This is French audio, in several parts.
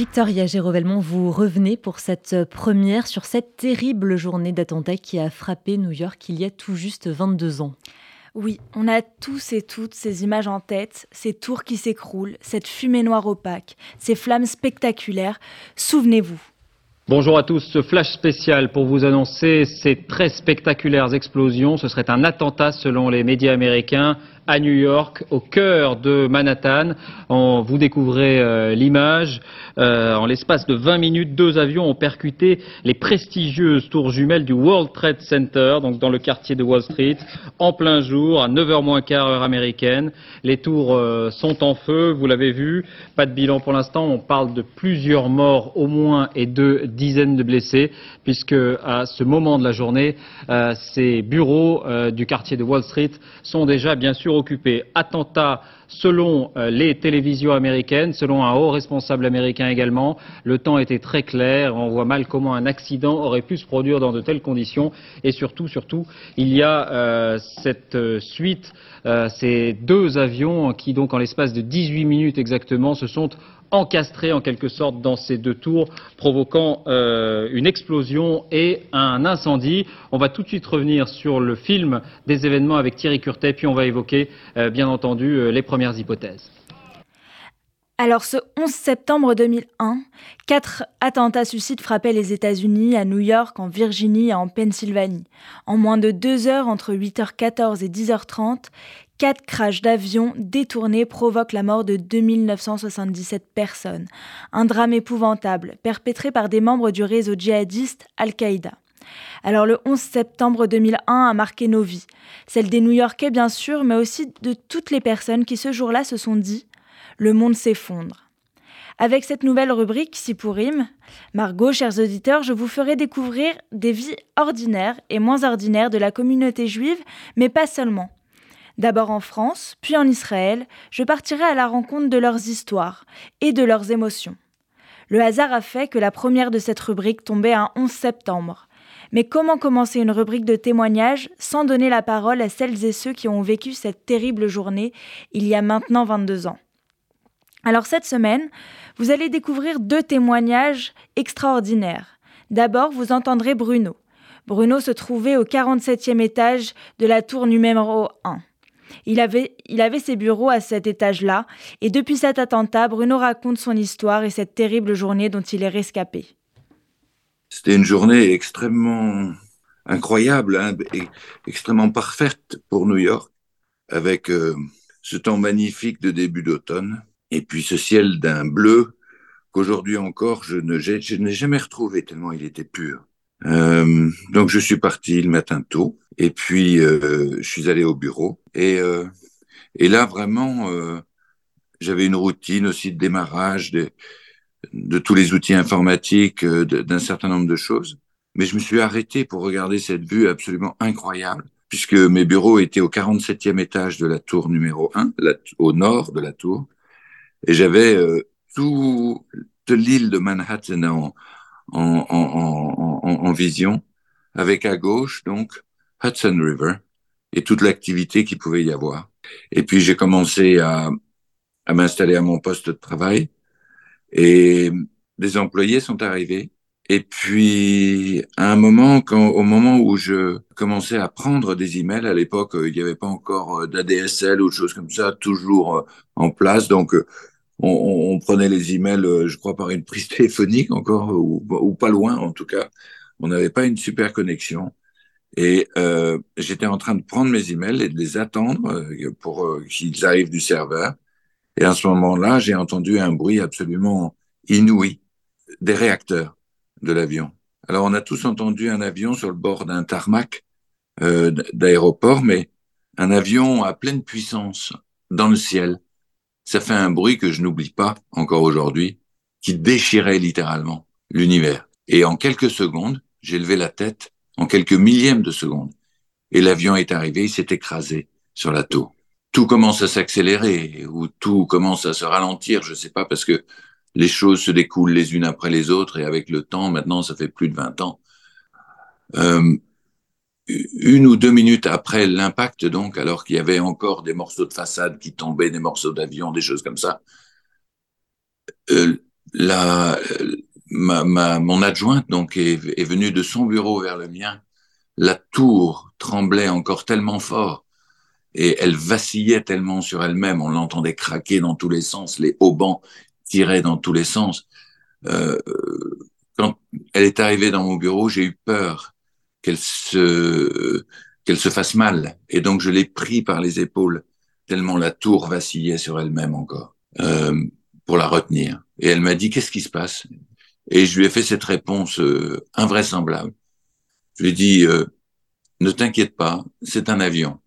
Victoria Gérovelmont, vous revenez pour cette première sur cette terrible journée d'attentat qui a frappé New York il y a tout juste 22 ans. Oui, on a tous et toutes ces images en tête, ces tours qui s'écroulent, cette fumée noire opaque, ces flammes spectaculaires. Souvenez-vous. Bonjour à tous, ce flash spécial pour vous annoncer ces très spectaculaires explosions. Ce serait un attentat selon les médias américains à New York, au cœur de Manhattan. vous découvrez euh, l'image. Euh, en l'espace de 20 minutes, deux avions ont percuté les prestigieuses tours jumelles du World Trade Center, donc dans le quartier de Wall Street, en plein jour, à 9h moins quart heure américaine. Les tours euh, sont en feu, vous l'avez vu. Pas de bilan pour l'instant. On parle de plusieurs morts au moins et de dizaines de blessés, puisque à ce moment de la journée, ces bureaux du quartier de Wall Street sont déjà bien sûr occupé. Attentat selon euh, les télévisions américaines, selon un haut responsable américain également. Le temps était très clair. On voit mal comment un accident aurait pu se produire dans de telles conditions. Et surtout, surtout, il y a euh, cette euh, suite, ces deux avions qui, donc, en l'espace de 18 minutes exactement, se sont encastrés en quelque sorte dans ces deux tours, provoquant euh, une explosion et un incendie. On va tout de suite revenir sur le film des événements avec Thierry Curtet, puis on va évoquer euh, bien entendu euh, les premières hypothèses. Alors ce 11 septembre 2001, quatre attentats suicides frappaient les États-Unis, à New York, en Virginie et en Pennsylvanie. En moins de deux heures, entre 8h14 et 10h30, Quatre crashs d'avions détournés provoquent la mort de 2977 personnes. Un drame épouvantable, perpétré par des membres du réseau djihadiste Al-Qaïda. Alors le 11 septembre 2001 a marqué nos vies, celle des New-Yorkais bien sûr, mais aussi de toutes les personnes qui ce jour-là se sont dit ⁇ Le monde s'effondre ⁇ Avec cette nouvelle rubrique, si pour rime, Margot, chers auditeurs, je vous ferai découvrir des vies ordinaires et moins ordinaires de la communauté juive, mais pas seulement. D'abord en France, puis en Israël, je partirai à la rencontre de leurs histoires et de leurs émotions. Le hasard a fait que la première de cette rubrique tombait un 11 septembre. Mais comment commencer une rubrique de témoignages sans donner la parole à celles et ceux qui ont vécu cette terrible journée il y a maintenant 22 ans? Alors cette semaine, vous allez découvrir deux témoignages extraordinaires. D'abord, vous entendrez Bruno. Bruno se trouvait au 47e étage de la tour numéro 1. Il avait, il avait ses bureaux à cet étage-là, et depuis cet attentat, Bruno raconte son histoire et cette terrible journée dont il est rescapé. C'était une journée extrêmement incroyable, hein, et extrêmement parfaite pour New York, avec euh, ce temps magnifique de début d'automne, et puis ce ciel d'un bleu qu'aujourd'hui encore je ne je n'ai jamais retrouvé tellement il était pur. Euh, donc je suis parti le matin tôt et puis euh, je suis allé au bureau et euh, et là vraiment euh, j'avais une routine aussi de démarrage de de tous les outils informatiques euh, d'un certain nombre de choses. Mais je me suis arrêté pour regarder cette vue absolument incroyable puisque mes bureaux étaient au 47e étage de la tour numéro 1 au nord de la tour. Et j'avais euh, toute l'île de Manhattan en en, en, en, vision, avec à gauche donc Hudson River et toute l'activité qu'il pouvait y avoir. Et puis j'ai commencé à, à m'installer à mon poste de travail et des employés sont arrivés. Et puis, à un moment, quand, au moment où je commençais à prendre des emails, à l'époque, il n'y avait pas encore d'ADSL ou de choses comme ça, toujours en place. Donc, on, on, prenait les emails, euh, je crois, par une prise téléphonique encore, ou, pas loin en tout cas. On n'avait pas une super connexion. Et euh, j'étais en train de prendre mes emails et de les attendre euh, pour euh, qu'ils arrivent du serveur. Et à ce moment-là, j'ai entendu un bruit absolument inouï des réacteurs de l'avion. Alors on a tous entendu un avion sur le bord d'un tarmac euh, d'aéroport, mais un avion à pleine puissance dans le ciel ça fait un bruit que je n'oublie pas encore aujourd'hui, qui déchirait littéralement l'univers. Et en quelques secondes, j'ai levé la tête, en quelques millièmes de secondes, et l'avion est arrivé, il s'est écrasé sur la tour. Tout commence à s'accélérer, ou tout commence à se ralentir, je sais pas, parce que les choses se découlent les unes après les autres, et avec le temps, maintenant, ça fait plus de 20 ans. Euh, une ou deux minutes après l'impact, donc, alors qu'il y avait encore des morceaux de façade qui tombaient, des morceaux d'avion, des choses comme ça, euh, ma, mon adjointe donc est, est venue de son bureau vers le mien. La tour tremblait encore tellement fort et elle vacillait tellement sur elle-même. On l'entendait craquer dans tous les sens. Les haubans tiraient dans tous les sens. Euh, quand elle est arrivée dans mon bureau, j'ai eu peur qu'elle se qu'elle se fasse mal. Et donc je l'ai pris par les épaules tellement la tour vacillait sur elle-même encore euh, pour la retenir. Et elle m'a dit qu'est-ce qui se passe? Et je lui ai fait cette réponse euh, invraisemblable. Je lui ai dit euh, ne t'inquiète pas, c'est un avion.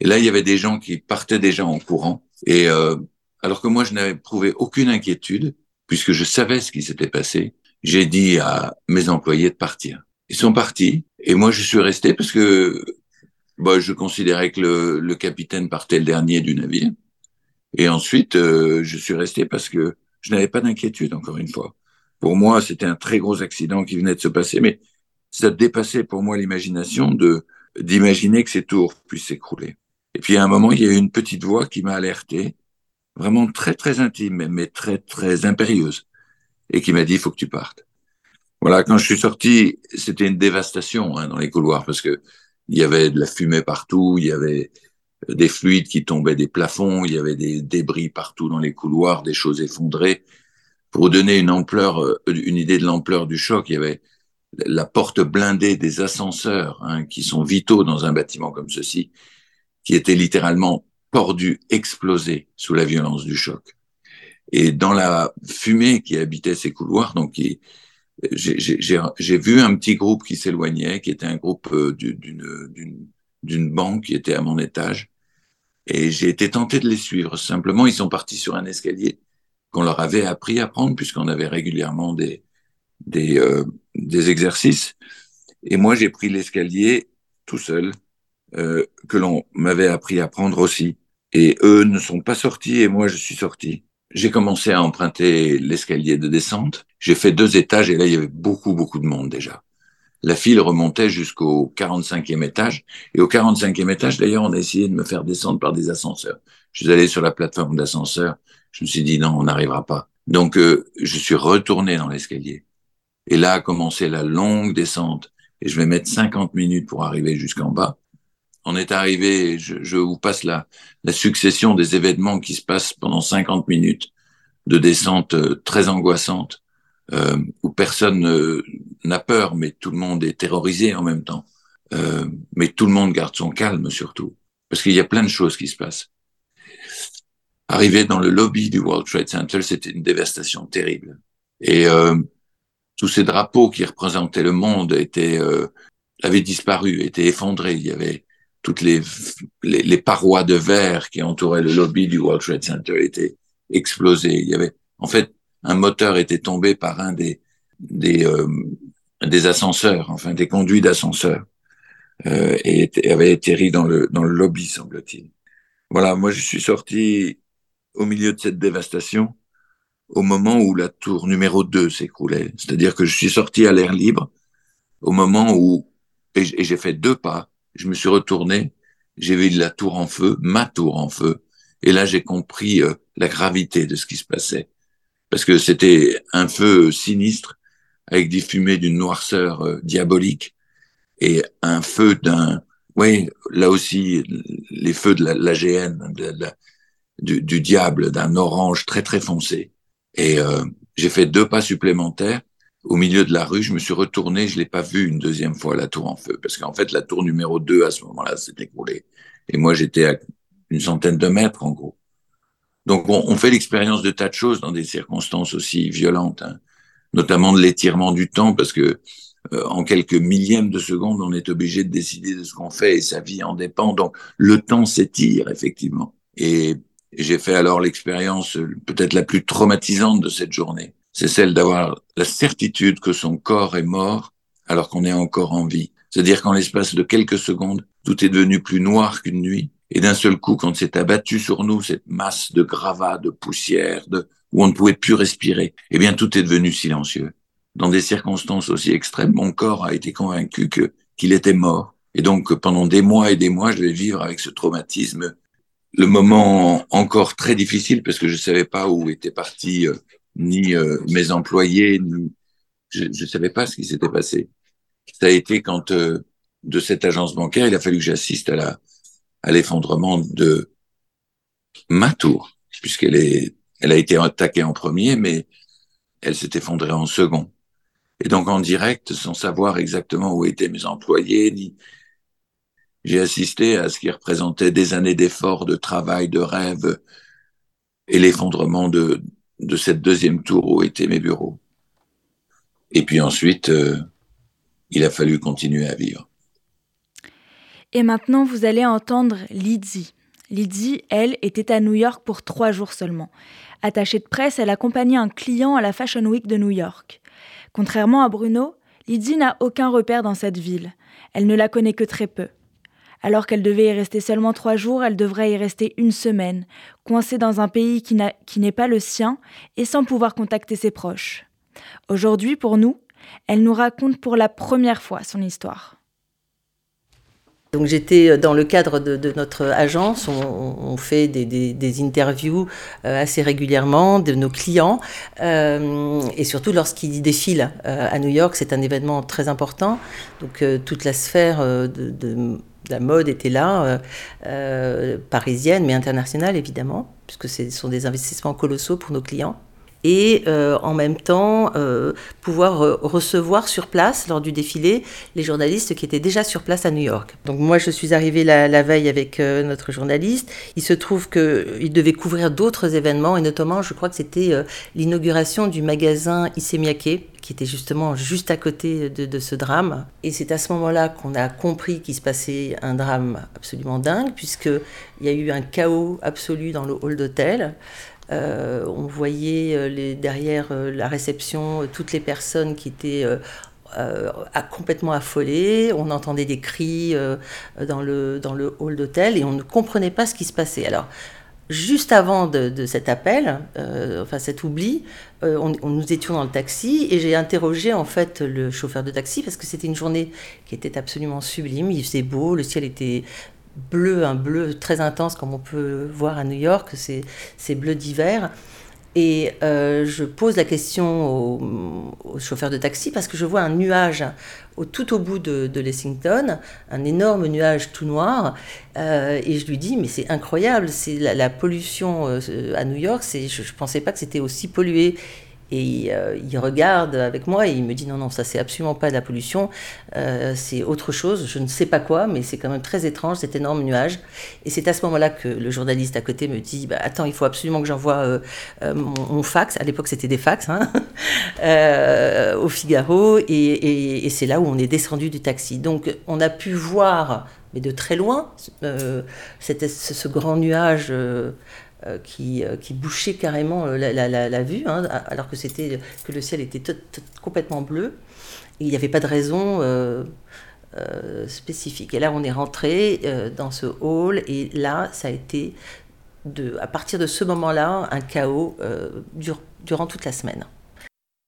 Et là il y avait des gens qui partaient déjà en courant. Et euh, alors que moi je n'avais prouvé aucune inquiétude puisque je savais ce qui s'était passé, j'ai dit à mes employés de partir. Ils sont partis et moi je suis resté parce que bah, je considérais que le, le, capitaine partait le dernier du navire. Et ensuite, euh, je suis resté parce que je n'avais pas d'inquiétude, encore une fois. Pour moi, c'était un très gros accident qui venait de se passer, mais ça dépassait pour moi l'imagination de d'imaginer que ces tours puissent s'écrouler. Et puis à un moment, il y a eu une petite voix qui m'a alerté, vraiment très très intime, mais très très impérieuse, et qui m'a dit il faut que tu partes. Voilà, quand je suis sorti, c'était une dévastation hein, dans les couloirs parce que il y avait de la fumée partout, il y avait des fluides qui tombaient des plafonds, il y avait des débris partout dans les couloirs, des choses effondrées. Pour donner une ampleur, euh, une idée de l'ampleur du choc, il y avait la porte blindée des ascenseurs, hein, qui sont vitaux dans un bâtiment comme ceci, qui était littéralement tordue, explosée sous la violence du choc. Et dans la fumée qui habitait ces couloirs, donc j'ai vu un petit groupe qui s'éloignait, qui était un groupe euh, d'une banque qui était à mon étage. Et j'ai été tenté de les suivre. Simplement, ils sont partis sur un escalier qu'on leur avait appris à prendre, puisqu'on avait régulièrement des, des, euh, des exercices. Et moi, j'ai pris l'escalier tout seul, euh, que l'on m'avait appris à prendre aussi. Et eux ne sont pas sortis et moi, je suis sorti. J'ai commencé à emprunter l'escalier de descente. J'ai fait deux étages et là, il y avait beaucoup, beaucoup de monde déjà. La file remontait jusqu'au 45e étage. Et au 45e étage, d'ailleurs, on a essayé de me faire descendre par des ascenseurs. Je suis allé sur la plateforme d'ascenseur. Je me suis dit, non, on n'arrivera pas. Donc, euh, je suis retourné dans l'escalier. Et là a commencé la longue descente. Et je vais mettre 50 minutes pour arriver jusqu'en bas on est arrivé, je, je vous passe la, la, succession des événements qui se passent pendant 50 minutes de descente euh, très angoissante, euh, où personne euh, n'a peur, mais tout le monde est terrorisé en même temps. Mais tout le monde garde son calme surtout, parce qu'il y a plein de choses qui se passent. Arrivé dans le lobby du World Trade Center, c'était une dévastation terrible. Et tous ces drapeaux qui représentaient le monde étaient avaient disparu, étaient effondrés. Il y avait toutes les, les, les, parois de verre qui entouraient le lobby du World Trade Center étaient explosées. Il y avait, en fait, un moteur était tombé par un des des, euh, des ascenseurs, enfin des conduits d'ascenseur, euh, et, et, avait atterri dans le dans le lobby, semble-t-il. Voilà, moi je suis sorti au milieu de cette dévastation au moment où la tour numéro 2 s'écroulait. C'est-à-dire que je suis sorti à l'air libre au moment où, et j'ai fait deux pas, je me suis retourné, j'ai vu la tour en feu, ma tour en feu, et là j'ai compris euh, la gravité de ce qui se passait, parce que c'était un feu sinistre avec des fumées d'une noirceur euh, diabolique et un feu d'un, oui, là aussi les feux de la, du, du, diable, d'un orange très très foncé. Et euh, j'ai fait deux pas supplémentaires au milieu de la rue, je me suis retourné, je l'ai pas vu une deuxième fois la tour en feu, parce qu'en fait la tour numéro 2 à ce moment-là s'est écroulée, et moi j'étais à une centaine de mètres en gros. Donc on, fait l'expérience de tas de choses dans des circonstances aussi violentes, hein. notamment de l'étirement du temps, parce que euh, en quelques millièmes de seconde, on est obligé de décider de ce qu'on fait et sa vie en dépend. Donc le temps s'étire effectivement. Et j'ai fait alors l'expérience peut-être la plus traumatisante de cette journée c'est celle d'avoir la certitude que son corps est mort alors qu'on est encore en vie. C'est-à-dire qu'en l'espace de quelques secondes, tout est devenu plus noir qu'une nuit. Et d'un seul coup, quand s'est abattu sur nous cette masse de gravats, de poussière, de, où on ne pouvait plus respirer, eh bien, tout est devenu silencieux. Dans des circonstances aussi extrêmes, mon corps a été convaincu que, qu'il était mort. Et donc, pendant des mois et des mois, je vais vivre avec ce traumatisme. Le moment encore très difficile parce que je savais pas où était parti euh, ni mes employés, ni je ne savais pas ce qui s'était passé. Ça a été quand de cette agence bancaire, il a fallu que j'assiste à la à l'effondrement de ma tour, puisqu'elle est elle a été attaquée en premier, mais elle s'est effondrée en second. Et donc en direct, sans savoir exactement où étaient mes employés, ni j'ai assisté à ce qui représentait des années d'efforts, de travail, de rêve, et l'effondrement de, de cette deuxième tour où étaient mes bureaux. Et puis ensuite, euh, il a fallu continuer à vivre. Et maintenant, vous allez entendre Lydie. Lydie, elle, était à New York pour trois jours seulement. Attachée de presse, elle accompagnait un client à la Fashion Week de New York. Contrairement à Bruno, Lydie n'a aucun repère dans cette ville. Elle ne la connaît que très peu. Alors qu'elle devait y rester seulement trois jours, elle devrait y rester une semaine, coincée dans un pays qui n'est pas le sien et sans pouvoir contacter ses proches. Aujourd'hui, pour nous, elle nous raconte pour la première fois son histoire. Donc j'étais euh, dans le cadre de, notre agence, on, fait des, interviews euh, assez régulièrement de nos clients euh, et surtout lorsqu'ils défilent à New York, c'est un événement très important. Donc toute la sphère de, la mode était là, parisienne mais internationale évidemment, puisque ce sont des investissements colossaux pour nos clients et euh, en même temps euh, pouvoir euh, recevoir sur place lors du défilé les journalistes qui étaient déjà sur place à New York. Donc moi je suis arrivée la, veille avec notre journaliste. Il se trouve qu'il devait couvrir d'autres événements et notamment je crois que c'était l'inauguration du magasin Issemiake qui était justement juste à côté de, de ce drame. Et c'est à ce moment-là qu'on a compris qu'il se passait un drame absolument dingue puisqu'il y a eu un chaos absolu dans le hall d'hôtel. Euh, on voyait euh, derrière euh, la réception toutes les personnes qui étaient complètement affolées. On entendait des cris dans, le, dans le hall d'hôtel et on ne comprenait pas ce qui se passait. Alors, juste avant de, cet appel, enfin cet oubli, on, nous étions dans le taxi et j'ai interrogé en fait le chauffeur de taxi parce que c'était une journée qui était absolument sublime. Il faisait beau, le ciel était bleu, un bleu très intense comme on peut voir à New York, c'est ces bleus d'hiver. Et euh, je pose la question au, chauffeur de taxi parce que je vois un nuage tout au bout de, Lexington, un énorme nuage tout noir. Euh, et je lui dis, mais c'est incroyable, c'est la, pollution euh, à New York, je ne pensais pas que c'était aussi pollué. Et euh, il regarde avec moi et il me dit non, non, ça c'est absolument pas de la pollution, euh, c'est autre chose, je ne sais pas quoi, mais c'est quand même très étrange cet énorme nuage. Et c'est à ce moment-là que le journaliste à côté me dit bah, attends, il faut absolument que j'envoie euh, mon, fax, à l'époque c'était des fax, hein, au Figaro, et, c'est là où on est descendu du taxi. Donc on a pu voir, mais de très loin, ce grand nuage qui, euh, qui, bouchait carrément euh, la, vue, hein, alors que, c'était, que le ciel était complètement bleu. il n'y avait pas de raison spécifique. Et là, on est rentré dans ce hall, et là, ça a été, de, à partir de ce moment-là, un chaos durant toute la semaine.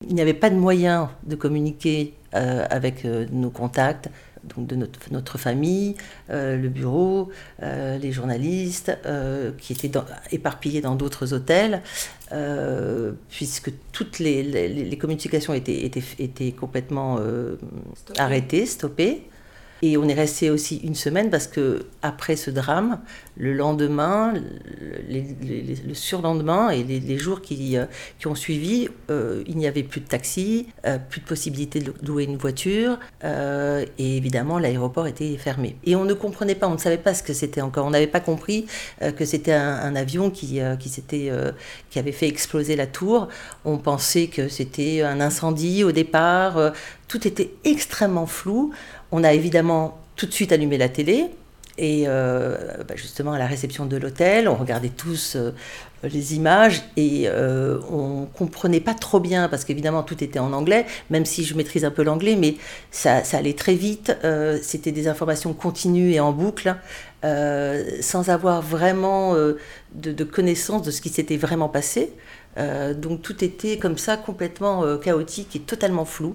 Il n'y avait pas de moyen de communiquer avec nos contacts, donc de notre, notre famille, euh, le bureau, euh, les journalistes euh, qui étaient éparpillés dans d'autres hôtels, puisque toutes les, les, communications étaient, étaient, étaient complètement arrêtées, stoppées. Et on est resté aussi une semaine parce que après ce drame, le lendemain, le surlendemain et les, jours qui, euh, qui, ont suivi, euh, il n'y avait plus de taxi, euh, plus de possibilité de louer une voiture et évidemment l'aéroport était fermé. Et on ne comprenait pas, on ne savait pas ce que c'était encore. On n'avait pas compris que c'était un, avion qui avait fait exploser la tour. On pensait que c'était un incendie au départ. tout était extrêmement flou. On a évidemment tout de suite allumé la télé. Et euh, bah, justement, à la réception de l'hôtel, on regardait tous euh, les images et euh, on comprenait pas trop bien parce qu'évidemment tout était en anglais, même si je maîtrise un peu l'anglais, mais ça, allait très vite. Euh, c'était des informations continues et en boucle, sans avoir vraiment de, de, connaissance de ce qui s'était vraiment passé. donc tout était comme ça complètement chaotique et totalement flou.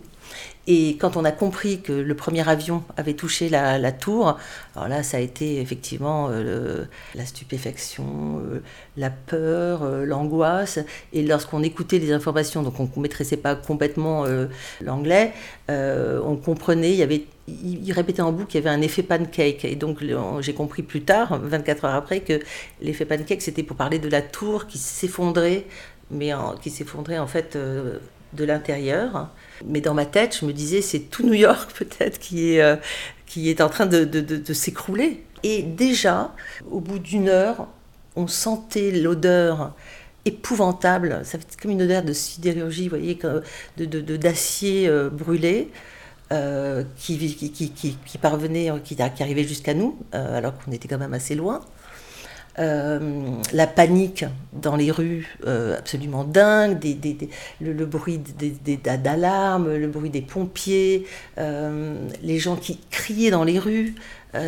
Et quand on a compris que le premier avion avait touché la, tour, alors là, ça a été effectivement euh, la stupéfaction, euh, la peur, euh, l'angoisse. Et lorsqu'on écoutait les informations, donc on ne maîtrisait pas complètement l'anglais, on comprenait, il y avait il répétait en boucle qu'il y avait un effet pancake. Et donc, j'ai compris plus tard, 24 heures après, que l'effet pancake, c'était pour parler de la tour qui s'effondrait, mais qui s'effondrait en fait de l'intérieur. Mais dans ma tête, je me disais, c'est tout New York peut-être qui est, euh, qui est en train de, de, s'écrouler. Et déjà, au bout d'une heure, on sentait l'odeur épouvantable. Ça fait comme une odeur de sidérurgie, vous voyez, d'acier euh, brûlé. Euh, qui, qui, parvenait, qui, qui arrivait jusqu'à nous, alors qu'on était quand même assez loin. Euh, la panique dans les rues euh, absolument dingue, le, bruit d'alarmes, le bruit des pompiers, euh, les gens qui criaient dans les rues.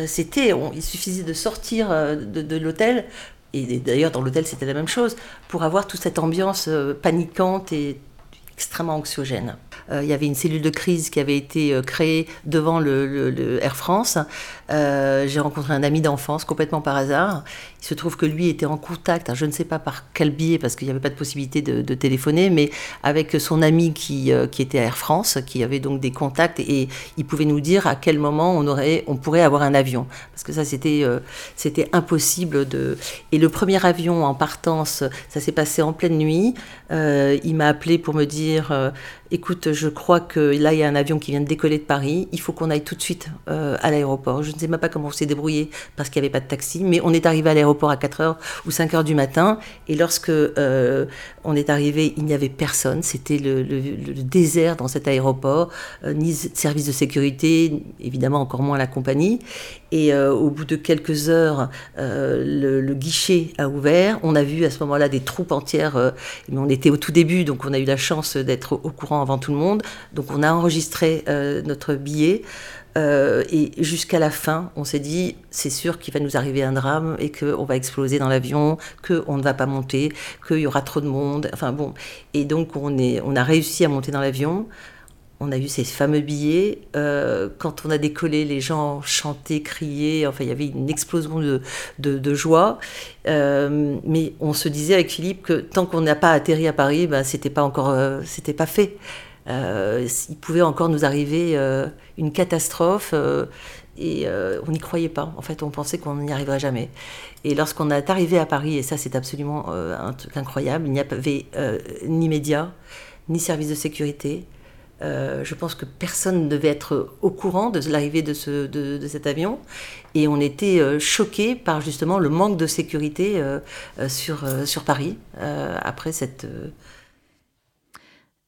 c'était, il suffisait de sortir de, de l'hôtel, et d'ailleurs dans l'hôtel c'était la même chose, pour avoir toute cette ambiance paniquante et extrêmement anxiogène. Euh, il y avait une cellule de crise qui avait été euh, créée devant le, Air France. Euh, j'ai rencontré un ami d'enfance complètement par hasard. Il se trouve que lui était en contact, je ne sais pas par quel biais, parce qu'il n'y avait pas de possibilité de, téléphoner, mais avec son ami qui, était à Air France, qui avait donc des contacts, et il pouvait nous dire à quel moment on, aurait, on pourrait avoir un avion. Parce que ça, c'était c'était impossible de... Et le premier avion en partance, ça s'est passé en pleine nuit. il m'a appelé pour me dire dire euh, écoute, je crois que là, il y a un avion qui vient de décoller de Paris, il faut qu'on aille tout de suite euh, à l'aéroport. Je ne sais même pas comment on s'est débrouillé parce qu'il n'y avait pas de taxi, mais on est arrivé à l'aéroport à 4h ou 5h du matin, et lorsque euh, on est arrivé, il n'y avait personne, c'était le, désert dans cet aéroport, euh, ni service de sécurité, évidemment encore moins la compagnie, et au bout de quelques heures, le, le, guichet a ouvert, on a vu à ce moment-là des troupes entières, mais on était au tout début, donc on a eu la chance d'être au courant avant tout le monde. Donc on a enregistré euh, notre billet. Euh, et jusqu'à la fin, on s'est dit, c'est sûr qu'il va nous arriver un drame et qu'on va exploser dans l'avion, qu'on ne va pas monter, qu'il y aura trop de monde. Enfin bon. Et donc on, est, on a réussi à monter dans l'avion. On a eu ces fameux billets. Euh, quand on a décollé, les gens chantaient, criaient. Enfin, il y avait une explosion de, de, joie. Euh, mais on se disait avec Philippe que tant qu'on n'a pas atterri à Paris, ben, c'était pas encore, euh, c'était pas fait. il pouvait encore nous arriver une catastrophe et on n'y croyait pas. En fait, on pensait qu'on n'y arriverait jamais. Et lorsqu'on est arrivé à Paris, et ça c'est absolument un truc incroyable, il n'y avait ni médias, ni services de sécurité, euh, je pense que personne ne devait être au courant de l'arrivée de, ce, de, cet avion. Et on était euh, choqués par justement le manque de sécurité euh, sur, sur Paris après cette...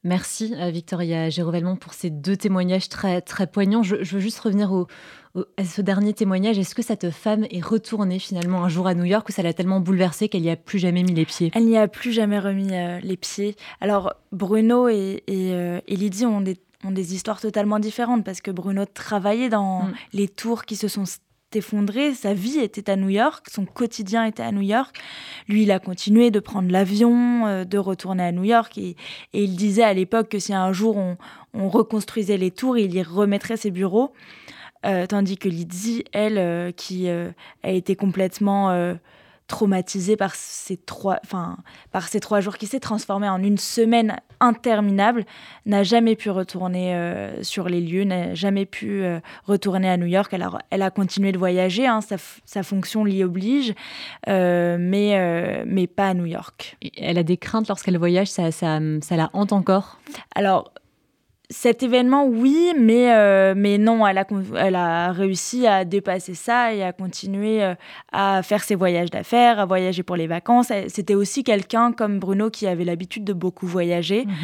Merci Victoria Gérovelmont pour ces deux témoignages très, très poignants. je veux juste revenir au, ce dernier témoignage, est-ce que cette femme est retournée finalement un jour à New York ou ça l'a tellement bouleversée qu'elle n'y a plus jamais mis les pieds? Elle n'y a plus jamais remis euh, les pieds. Alors Bruno et, euh, Lydie ont des, ont des, histoires totalement différentes parce que Bruno travaillait dans mm. les tours qui se sont effondrées, sa vie était à New York, son quotidien était à New York. Lui, il a continué de prendre l'avion, euh, de retourner à New York et, il disait à l'époque que si un jour on, on reconstruisait les tours, il y remettrait ses bureaux. Euh, tandis que Lydie, elle, euh, qui a été complètement traumatisée par ces trois, enfin, par ces trois jours qui s'est transformé en une semaine interminable, n'a jamais pu retourner sur les lieux, n'a jamais pu retourner à New York. Elle a, elle a continué de voyager, hein, sa, sa, fonction l'y oblige, mais, mais pas à New York. elle a des craintes lorsqu'elle voyage, ça, ça, ça la hante encore? Alors, cet événement, oui, mais, euh, mais non, elle a, elle a réussi à dépasser ça et à continuer euh, à faire ses voyages d'affaires, à voyager pour les vacances. C'était aussi quelqu'un comme Bruno qui avait l'habitude de beaucoup voyager mhm.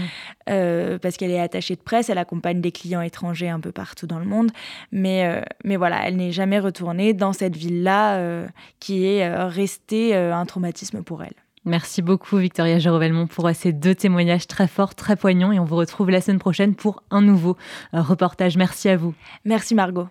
euh, parce qu'elle est attachée de presse, elle accompagne des clients étrangers un peu partout dans le monde. Mais, mais voilà, elle n'est jamais retournée dans cette ville-là qui est restée un traumatisme pour elle. Merci beaucoup Victoria Gérovelmont pour ces deux témoignages très forts, très poignants et on vous retrouve la semaine prochaine pour un nouveau euh, reportage. Merci à vous. Merci Margot.